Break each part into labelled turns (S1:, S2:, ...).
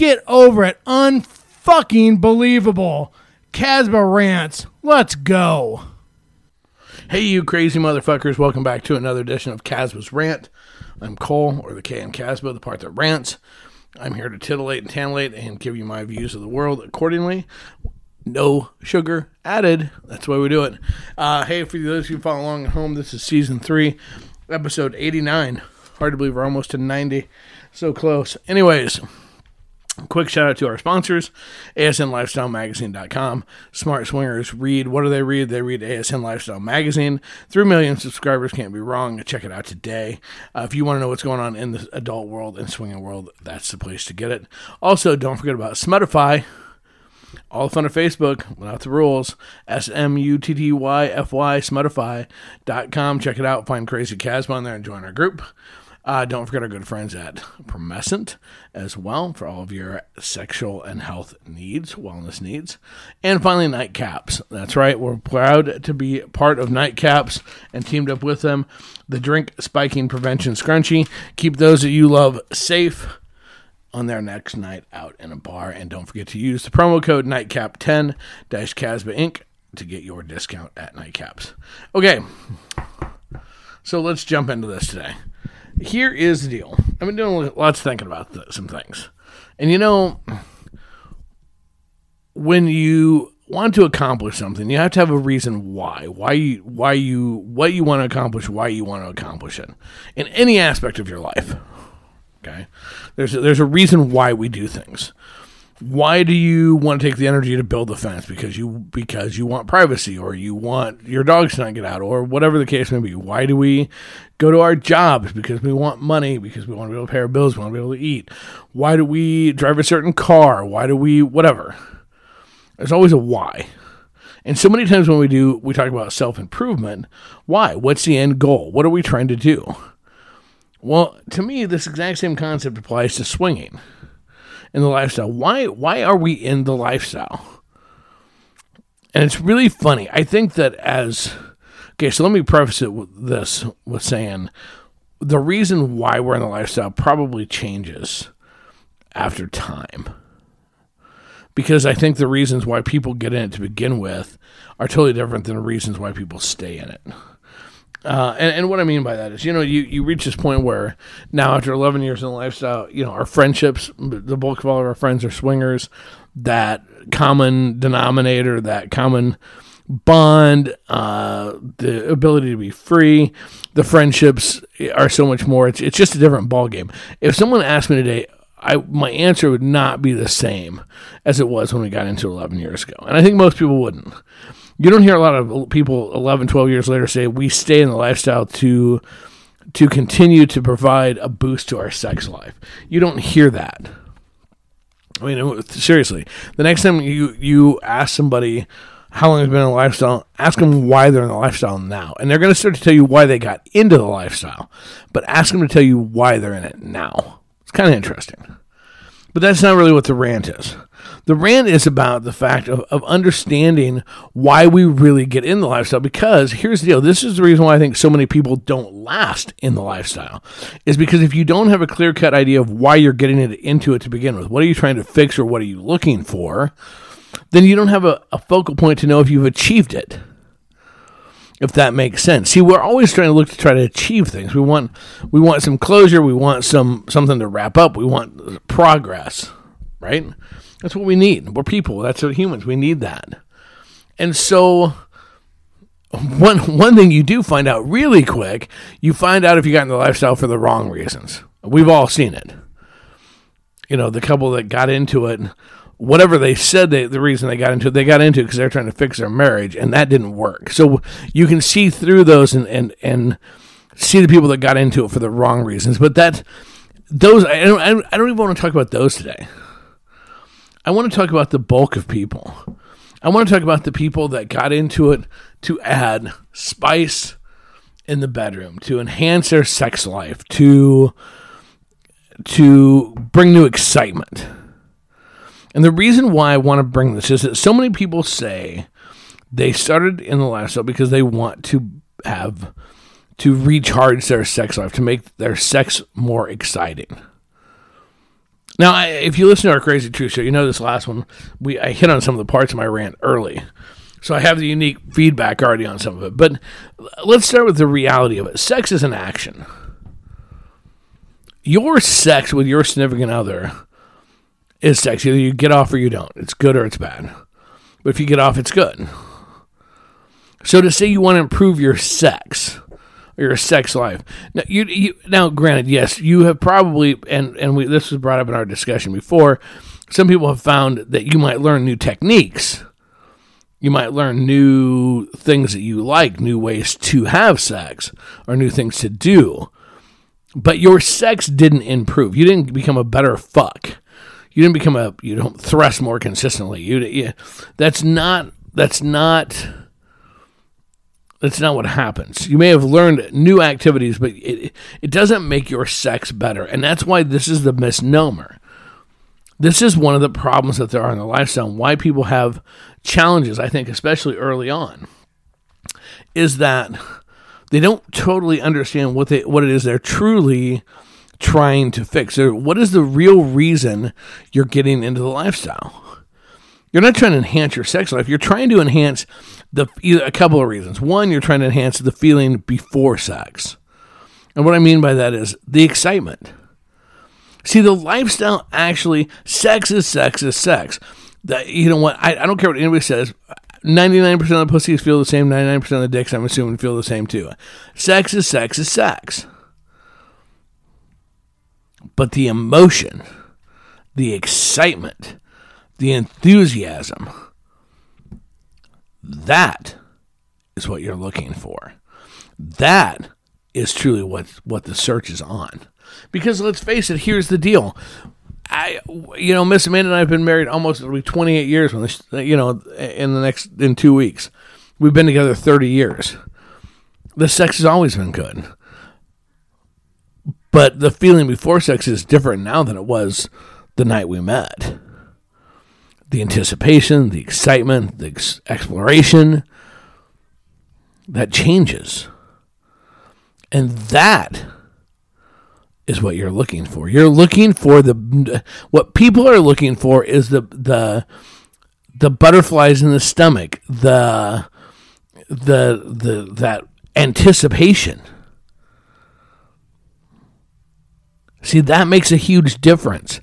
S1: Get over it. Unfucking believable. Casba rants. Let's go.
S2: Hey, you crazy motherfuckers. Welcome back to another edition of Casba's Rant. I'm Cole, or the K in Casba, the part that rants. I'm here to titillate and tantillate and give you my views of the world accordingly. No sugar added. That's why we do it. Uh, hey, for those of you following along at home, this is season three, episode 89. Hard to believe we're almost to 90. So close. Anyways, quick shout out to our sponsors asnlifestylemagazine.com smart swingers read what do they read they read asn lifestyle magazine 3 million subscribers can't be wrong check it out today uh, if you want to know what's going on in the adult world and swinging world that's the place to get it also don't forget about Smutify. all the fun of Facebook without the rules. S M U T T Y F Y, smuttify.com. Check it out. Find Crazy Casbah on there and join our group. Uh, don't forget our good friends at Promescent as well for all of your sexual and health needs, wellness needs. And finally, Nightcaps. That's right. We're proud to be part of Nightcaps and teamed up with them. The Drink Spiking Prevention Scrunchie. Keep those that you love safe on their next night out in a bar. And don't forget to use the promo code Nightcap10 Casba Inc. to get your discount at Nightcaps. Okay, so let's jump into this today. Here is the deal. I've been doing lots of thinking about some things. And you know, when you want to accomplish something, you have to have a reason why. Why you why you what you want to accomplish, why you want to accomplish it. In any aspect of your life. Okay? There's a, there's a reason why we do things. Why do you want to take the energy to build the fence? Because you because you want privacy, or you want your dogs to not get out, or whatever the case may be. Why do we go to our jobs? Because we want money. Because we want to be able to pay our bills. We want to be able to eat. Why do we drive a certain car? Why do we whatever? There's always a why. And so many times when we do, we talk about self improvement. Why? What's the end goal? What are we trying to do? Well, to me, this exact same concept applies to swinging in the lifestyle. Why why are we in the lifestyle? And it's really funny. I think that as okay, so let me preface it with this with saying the reason why we're in the lifestyle probably changes after time. Because I think the reasons why people get in it to begin with are totally different than the reasons why people stay in it. Uh, and, and what I mean by that is, you know, you, you reach this point where now after 11 years in the lifestyle, you know, our friendships, the bulk of all of our friends are swingers. That common denominator, that common bond, uh, the ability to be free, the friendships are so much more. It's, it's just a different ball game. If someone asked me today, I my answer would not be the same as it was when we got into 11 years ago. And I think most people wouldn't you don't hear a lot of people 11 12 years later say we stay in the lifestyle to to continue to provide a boost to our sex life. You don't hear that. I mean seriously. The next time you you ask somebody how long they've been in the lifestyle ask them why they're in the lifestyle now. And they're going to start to tell you why they got into the lifestyle but ask them to tell you why they're in it now. It's kind of interesting. But that's not really what the rant is the rant is about the fact of, of understanding why we really get in the lifestyle. Because here's the deal this is the reason why I think so many people don't last in the lifestyle, is because if you don't have a clear cut idea of why you're getting it, into it to begin with, what are you trying to fix or what are you looking for, then you don't have a, a focal point to know if you've achieved it if that makes sense. See, we're always trying to look to try to achieve things. We want we want some closure, we want some something to wrap up, we want progress, right? That's what we need. We're people. That's what humans. We need that. And so one one thing you do find out really quick, you find out if you got in the lifestyle for the wrong reasons. We've all seen it. You know, the couple that got into it, whatever they said they, the reason they got into it, they got into it because they're trying to fix their marriage, and that didn't work. So you can see through those and and and see the people that got into it for the wrong reasons. But that those I don't I don't even want to talk about those today. I want to talk about the bulk of people. I want to talk about the people that got into it to add spice in the bedroom, to enhance their sex life, to to bring new excitement. And the reason why I want to bring this is that so many people say they started in the lifestyle because they want to have to recharge their sex life, to make their sex more exciting. Now, if you listen to our Crazy Truth show, you know this last one. We I hit on some of the parts of my rant early, so I have the unique feedback already on some of it. But let's start with the reality of it. Sex is an action. Your sex with your significant other is sex. Either you get off or you don't. It's good or it's bad. But if you get off, it's good. So to say you want to improve your sex your sex life, now you, you now granted, yes, you have probably and and we this was brought up in our discussion before. Some people have found that you might learn new techniques. You might learn new things that you like, new ways to have sex, or new things to do. But your sex didn't improve. You didn't become a better fuck. You didn't become a you don't thrust more consistently. You, you that's not that's not that's not what happens. You may have learned new activities, but it, it doesn't make your sex better. And that's why this is the misnomer. This is one of the problems that there are in the lifestyle, and why people have challenges, I think, especially early on, is that they don't totally understand what they what it is they're truly trying to fix. What is the real reason you're getting into the lifestyle? You're not trying to enhance your sex life. You're trying to enhance the a couple of reasons. One, you're trying to enhance the feeling before sex. And what I mean by that is the excitement. See, the lifestyle actually, sex is sex is sex. That you know what? I, I don't care what anybody says. 99% of the pussies feel the same. 99% of the dicks, I'm assuming, feel the same too. Sex is sex is sex. But the emotion, the excitement, the enthusiasm, that is what you're looking for. That is truly what what the search is on. Because let's face it, here's the deal. I, you know, Miss Amanda and I have been married almost it'll be 28 years when this, you know, in the next in two weeks. We've been together 30 years. The sex has always been good, but the feeling before sex is different now than it was the night we met the anticipation, the excitement, the ex- exploration that changes. And that is what you're looking for. You're looking for the what people are looking for is the the the butterflies in the stomach, the the the that anticipation. See, that makes a huge difference.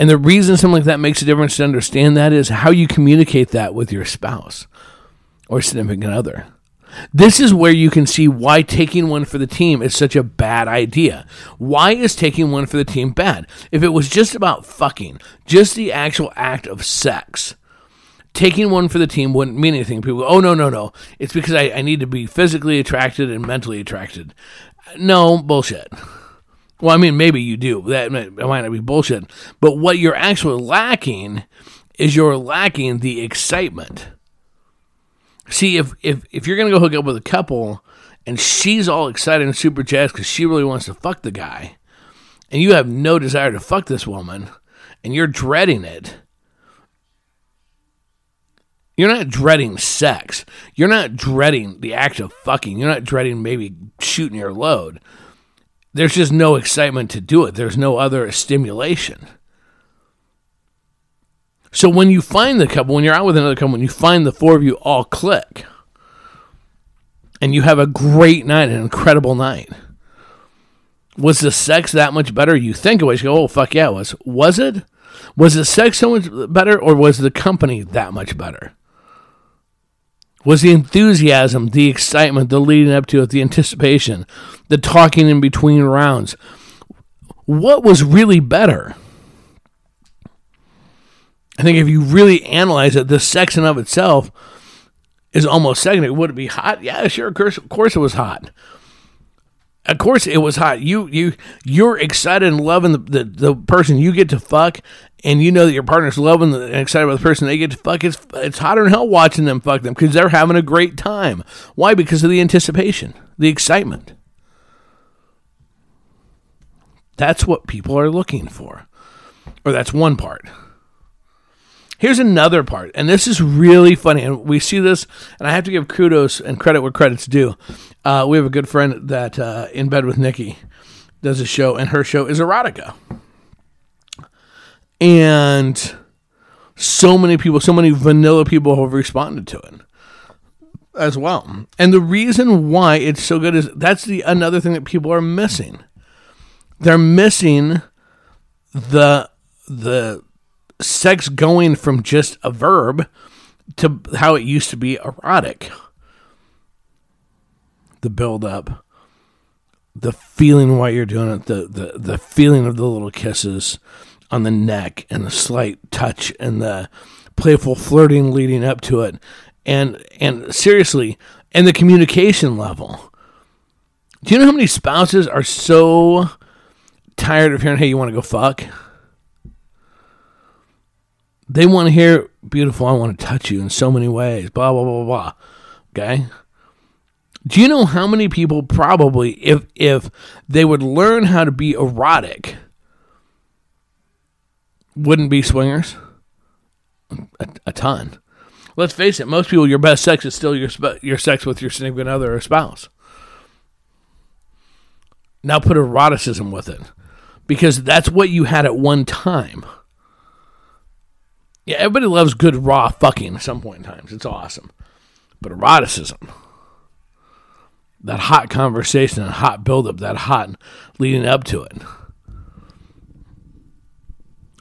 S2: And the reason something like that makes a difference to understand that is how you communicate that with your spouse or significant other. This is where you can see why taking one for the team is such a bad idea. Why is taking one for the team bad? If it was just about fucking, just the actual act of sex, taking one for the team wouldn't mean anything. People go, oh, no, no, no. It's because I, I need to be physically attracted and mentally attracted. No, bullshit. Well, I mean, maybe you do. That might, that might not be bullshit. But what you're actually lacking is you're lacking the excitement. See, if if if you're gonna go hook up with a couple and she's all excited and super jazzed because she really wants to fuck the guy, and you have no desire to fuck this woman, and you're dreading it. You're not dreading sex. You're not dreading the act of fucking. You're not dreading maybe shooting your load there's just no excitement to do it. There's no other stimulation. So when you find the couple, when you're out with another couple, when you find the four of you all click, and you have a great night, an incredible night. Was the sex that much better? You think it was. You go, oh fuck yeah, it was. Was it? Was the sex so much better, or was the company that much better? Was the enthusiasm, the excitement, the leading up to it, the anticipation, the talking in between rounds. What was really better? I think if you really analyze it, the sex in of itself is almost secondary. Would it be hot? Yeah, sure. Of course, of course it was hot. Of course it was hot. You you you're excited and loving the, the, the person you get to fuck, and you know that your partner's loving and excited about the person they get to fuck. It's it's hotter than hell watching them fuck them because they're having a great time. Why? Because of the anticipation, the excitement. That's what people are looking for, or that's one part. Here's another part, and this is really funny, and we see this, and I have to give kudos and credit where credit's due. Uh, we have a good friend that uh, in bed with Nikki does a show, and her show is erotica, and so many people, so many vanilla people have responded to it as well. And the reason why it's so good is that's the another thing that people are missing. They're missing the the sex going from just a verb to how it used to be erotic. The build up, the feeling while you're doing it, the, the, the feeling of the little kisses on the neck and the slight touch and the playful flirting leading up to it. And and seriously, and the communication level. Do you know how many spouses are so tired of hearing, hey, you want to go fuck? They want to hear beautiful. I want to touch you in so many ways. Blah blah blah blah. Okay. Do you know how many people probably, if if they would learn how to be erotic, wouldn't be swingers? A, a ton. Let's face it. Most people, your best sex is still your your sex with your significant other or spouse. Now put eroticism with it, because that's what you had at one time. Yeah, everybody loves good raw fucking at some point in times. It's awesome. But eroticism, that hot conversation, that hot buildup, that hot leading up to it.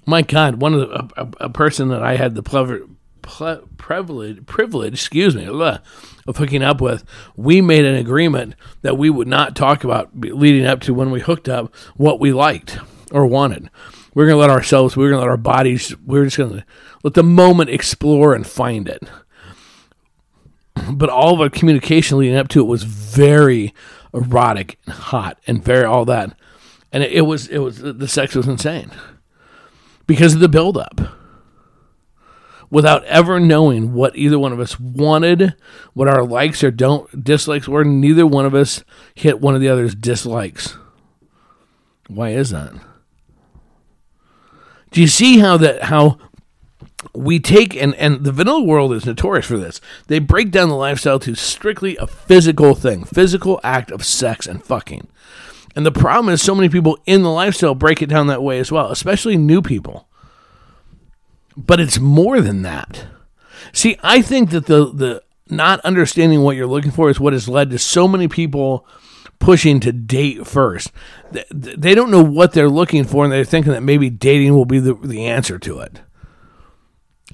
S2: My God, one of the, a, a person that I had the pleasure, ple- privilege, privilege, excuse me, blah, of hooking up with, we made an agreement that we would not talk about leading up to when we hooked up what we liked or wanted. We're going to let ourselves, we're going to let our bodies, we're just going to let the moment explore and find it. But all of our communication leading up to it was very erotic and hot and very all that. And it, it was, it was, the sex was insane because of the buildup without ever knowing what either one of us wanted, what our likes or don't dislikes were. Neither one of us hit one of the other's dislikes. Why is that? Do you see how that how we take and and the vanilla world is notorious for this. They break down the lifestyle to strictly a physical thing, physical act of sex and fucking. And the problem is so many people in the lifestyle break it down that way as well, especially new people. But it's more than that. See, I think that the the not understanding what you're looking for is what has led to so many people pushing to date first. They don't know what they're looking for, and they're thinking that maybe dating will be the, the answer to it.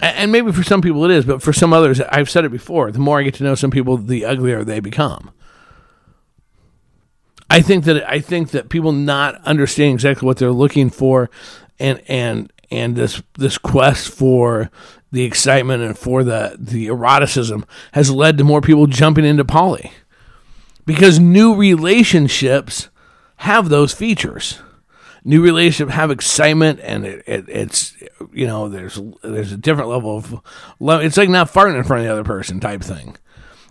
S2: And maybe for some people it is, but for some others, I've said it before, the more I get to know some people, the uglier they become. I think that I think that people not understanding exactly what they're looking for and and and this this quest for the excitement and for the the eroticism has led to more people jumping into poly because new relationships have those features. New relationships have excitement, and it, it, it's you know there's there's a different level of love. It's like not farting in front of the other person type thing.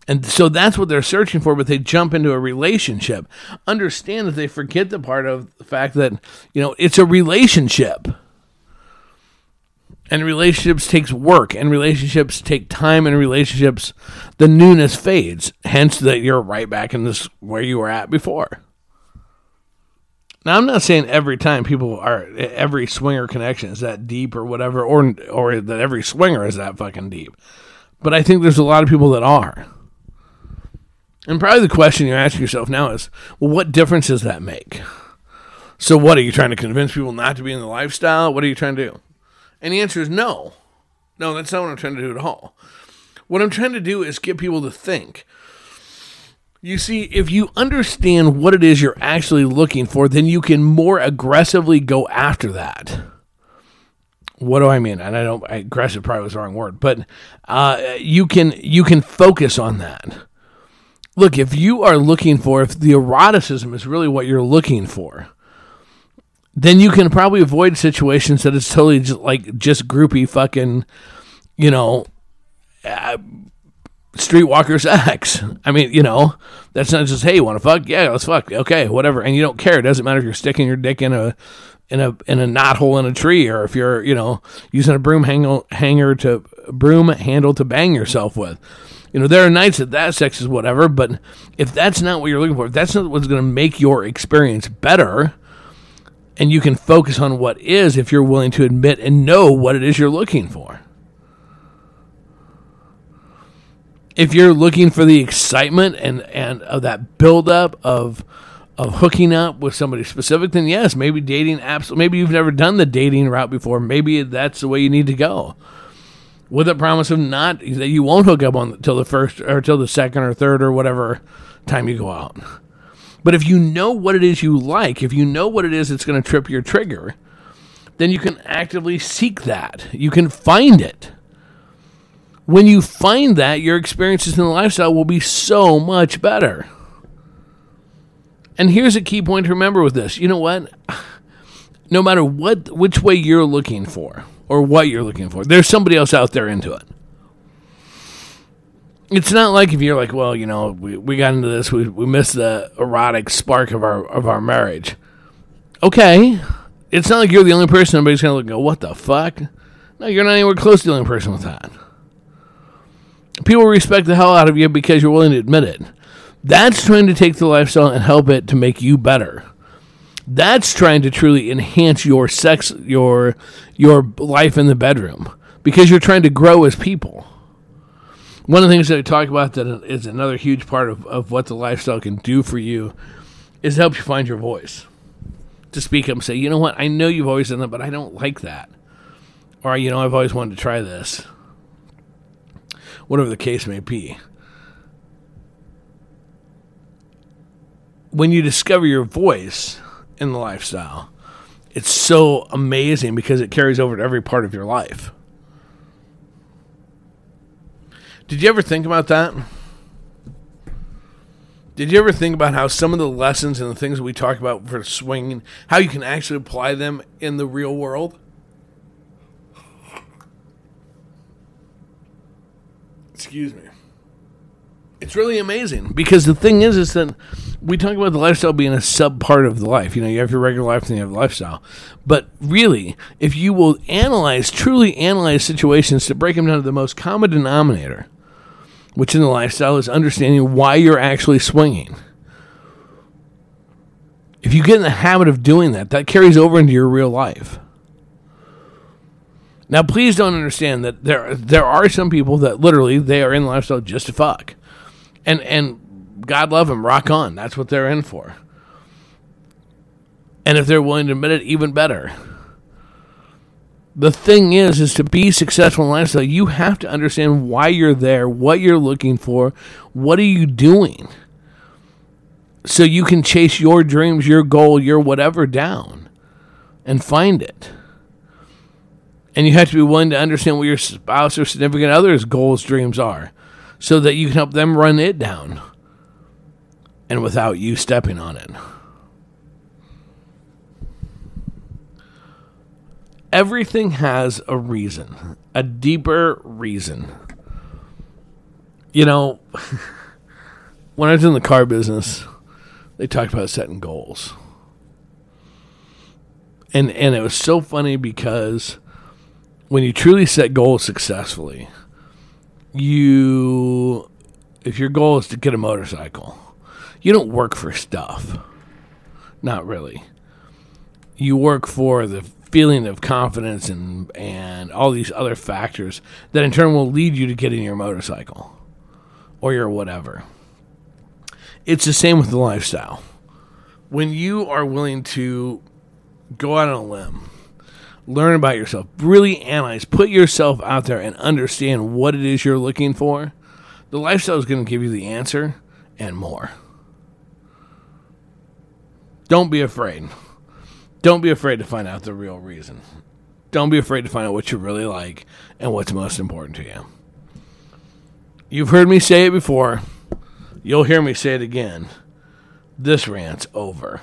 S2: And so that's what they're searching for, but they jump into a relationship. Understand that they forget the part of the fact that, you know, it's a relationship. And relationships takes work, and relationships take time, and relationships, the newness fades. Hence, that you're right back in this where you were at before. Now, I'm not saying every time people are every swinger connection is that deep or whatever, or or that every swinger is that fucking deep. But I think there's a lot of people that are. And probably the question you ask yourself now is, well, what difference does that make? So, what are you trying to convince people not to be in the lifestyle? What are you trying to do? And the answer is no. No, that's not what I'm trying to do at all. What I'm trying to do is get people to think. You see, if you understand what it is you're actually looking for, then you can more aggressively go after that. What do I mean? And I don't aggressive probably was the wrong word, but uh, you can you can focus on that look, if you are looking for, if the eroticism is really what you're looking for, then you can probably avoid situations that it's totally just like just groupie fucking, you know, uh, sex. I mean, you know, that's not just hey, you want to fuck? Yeah, let's fuck. Okay, whatever. And you don't care. It doesn't matter if you're sticking your dick in a in a in a knot hole in a tree or if you're you know using a broom hang- hanger to broom handle to bang yourself with. You know, there are nights that that sex is whatever, but if that's not what you're looking for, if that's not what's going to make your experience better, and you can focus on what is if you're willing to admit and know what it is you're looking for. If you're looking for the excitement and and of that buildup of of hooking up with somebody specific, then yes, maybe dating apps. Maybe you've never done the dating route before. Maybe that's the way you need to go with a promise of not that you won't hook up on till the first or till the second or third or whatever time you go out. But if you know what it is you like, if you know what it is that's going to trip your trigger, then you can actively seek that. You can find it. When you find that, your experiences in the lifestyle will be so much better. And here's a key point to remember with this. You know what? No matter what which way you're looking for, or what you're looking for. There's somebody else out there into it. It's not like if you're like, well, you know, we, we got into this, we, we missed the erotic spark of our of our marriage. Okay. It's not like you're the only person everybody's gonna look go, what the fuck? No, you're not anywhere close to the only person with that. People respect the hell out of you because you're willing to admit it. That's trying to take the lifestyle and help it to make you better. That's trying to truly enhance your sex, your your life in the bedroom because you're trying to grow as people. One of the things that I talk about that is another huge part of, of what the lifestyle can do for you is help you find your voice. To speak up and say, you know what, I know you've always done that, but I don't like that. Or, you know, I've always wanted to try this. Whatever the case may be. When you discover your voice, in the lifestyle. It's so amazing because it carries over to every part of your life. Did you ever think about that? Did you ever think about how some of the lessons and the things we talk about for swinging, how you can actually apply them in the real world? Excuse me. It's really amazing because the thing is, is that we talk about the lifestyle being a sub part of the life. You know, you have your regular life and you have lifestyle. But really, if you will analyze, truly analyze situations to break them down to the most common denominator, which in the lifestyle is understanding why you're actually swinging. If you get in the habit of doing that, that carries over into your real life. Now, please don't understand that there there are some people that literally they are in the lifestyle just to fuck, and and God love them, rock on. That's what they're in for. And if they're willing to admit it, even better. The thing is, is to be successful in lifestyle, you have to understand why you're there, what you're looking for, what are you doing, so you can chase your dreams, your goal, your whatever down, and find it. And you have to be willing to understand what your spouse or significant other's goals, dreams are, so that you can help them run it down and without you stepping on it. Everything has a reason, a deeper reason. You know, when I was in the car business, they talked about setting goals. And and it was so funny because when you truly set goals successfully, you if your goal is to get a motorcycle, you don't work for stuff. Not really. You work for the feeling of confidence and and all these other factors that in turn will lead you to getting your motorcycle or your whatever. It's the same with the lifestyle. When you are willing to go out on a limb, learn about yourself, really analyze, put yourself out there and understand what it is you're looking for, the lifestyle is going to give you the answer and more. Don't be afraid. Don't be afraid to find out the real reason. Don't be afraid to find out what you really like and what's most important to you. You've heard me say it before. You'll hear me say it again. This rant's over.